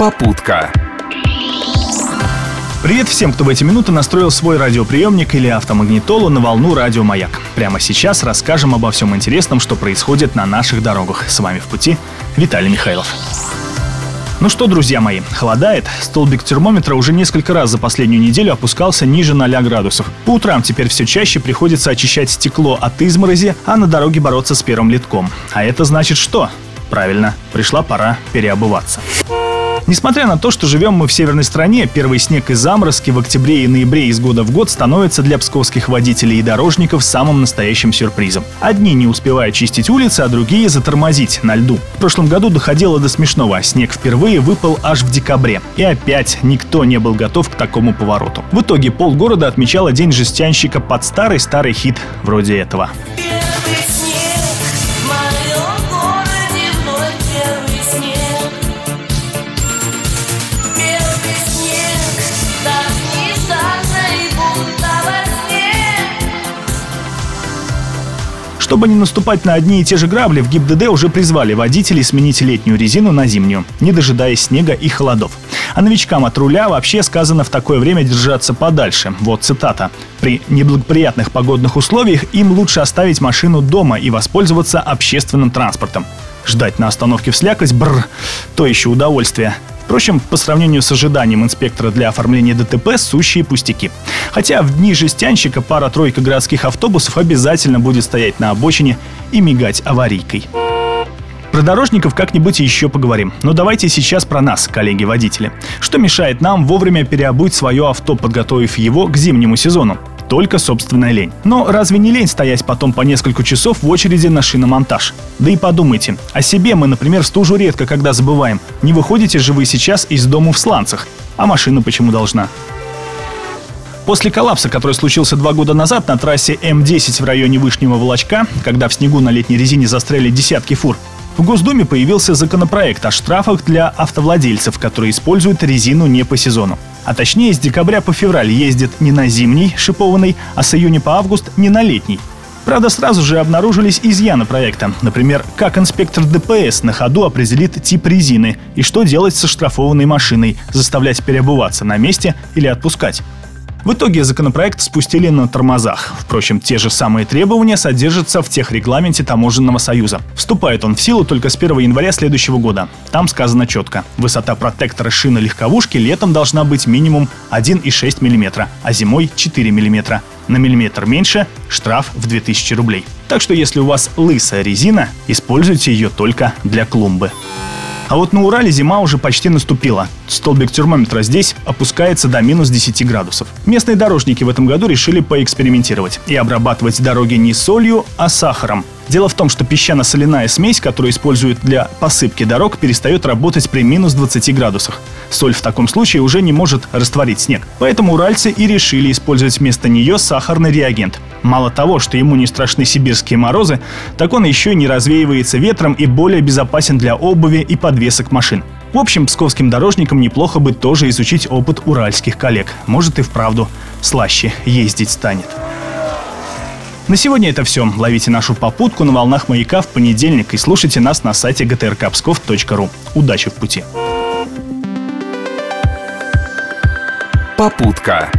Попутка. Привет всем, кто в эти минуты настроил свой радиоприемник или автомагнитолу на волну радио «Маяк». Прямо сейчас расскажем обо всем интересном, что происходит на наших дорогах. С вами в пути Виталий Михайлов. Ну что, друзья мои, холодает. Столбик термометра уже несколько раз за последнюю неделю опускался ниже 0 градусов. По утрам теперь все чаще приходится очищать стекло от изморози, а на дороге бороться с первым литком. А это значит что? Правильно, пришла пора переобуваться. Несмотря на то, что живем мы в северной стране, первый снег и заморозки в октябре и ноябре из года в год становятся для псковских водителей и дорожников самым настоящим сюрпризом. Одни не успевают чистить улицы, а другие затормозить на льду. В прошлом году доходило до смешного. Снег впервые выпал аж в декабре. И опять никто не был готов к такому повороту. В итоге полгорода отмечало День жестянщика под старый-старый хит вроде этого. Первый Чтобы не наступать на одни и те же грабли, в ГИБДД уже призвали водителей сменить летнюю резину на зимнюю, не дожидаясь снега и холодов. А новичкам от руля вообще сказано в такое время держаться подальше. Вот цитата. «При неблагоприятных погодных условиях им лучше оставить машину дома и воспользоваться общественным транспортом. Ждать на остановке в слякоть – бррр, то еще удовольствие. Впрочем, по сравнению с ожиданием инспектора для оформления ДТП, сущие пустяки. Хотя в дни жестянщика пара-тройка городских автобусов обязательно будет стоять на обочине и мигать аварийкой. Про дорожников как-нибудь еще поговорим. Но давайте сейчас про нас, коллеги-водители. Что мешает нам вовремя переобуть свое авто, подготовив его к зимнему сезону? Только собственная лень. Но разве не лень стоять потом по несколько часов в очереди на шиномонтаж? Да и подумайте, о себе мы, например, стужу редко когда забываем. Не выходите же вы сейчас из дома в сланцах. А машина почему должна? После коллапса, который случился два года назад на трассе М10 в районе Вышнего Волочка, когда в снегу на летней резине застряли десятки фур, в Госдуме появился законопроект о штрафах для автовладельцев, которые используют резину не по сезону. А точнее, с декабря по февраль ездит не на зимний, шипованный, а с июня по август не на летний. Правда, сразу же обнаружились изъяны проекта. Например, как инспектор ДПС на ходу определит тип резины и что делать со штрафованной машиной, заставлять переобуваться на месте или отпускать. В итоге законопроект спустили на тормозах. Впрочем, те же самые требования содержатся в техрегламенте Таможенного союза. Вступает он в силу только с 1 января следующего года. Там сказано четко. Высота протектора шины легковушки летом должна быть минимум 1,6 мм, а зимой 4 мм. На миллиметр меньше – штраф в 2000 рублей. Так что если у вас лысая резина, используйте ее только для клумбы. А вот на Урале зима уже почти наступила. Столбик термометра здесь опускается до минус 10 градусов. Местные дорожники в этом году решили поэкспериментировать и обрабатывать дороги не солью, а сахаром. Дело в том, что песчано-соляная смесь, которую используют для посыпки дорог, перестает работать при минус 20 градусах. Соль в таком случае уже не может растворить снег. Поэтому уральцы и решили использовать вместо нее сахарный реагент. Мало того, что ему не страшны сибирские морозы, так он еще и не развеивается ветром и более безопасен для обуви и подвесок машин. В общем, псковским дорожникам неплохо бы тоже изучить опыт уральских коллег. Может и вправду слаще ездить станет. На сегодня это все. Ловите нашу попутку на волнах маяка в понедельник и слушайте нас на сайте gtrkpskov.ru. Удачи в пути! Попутка.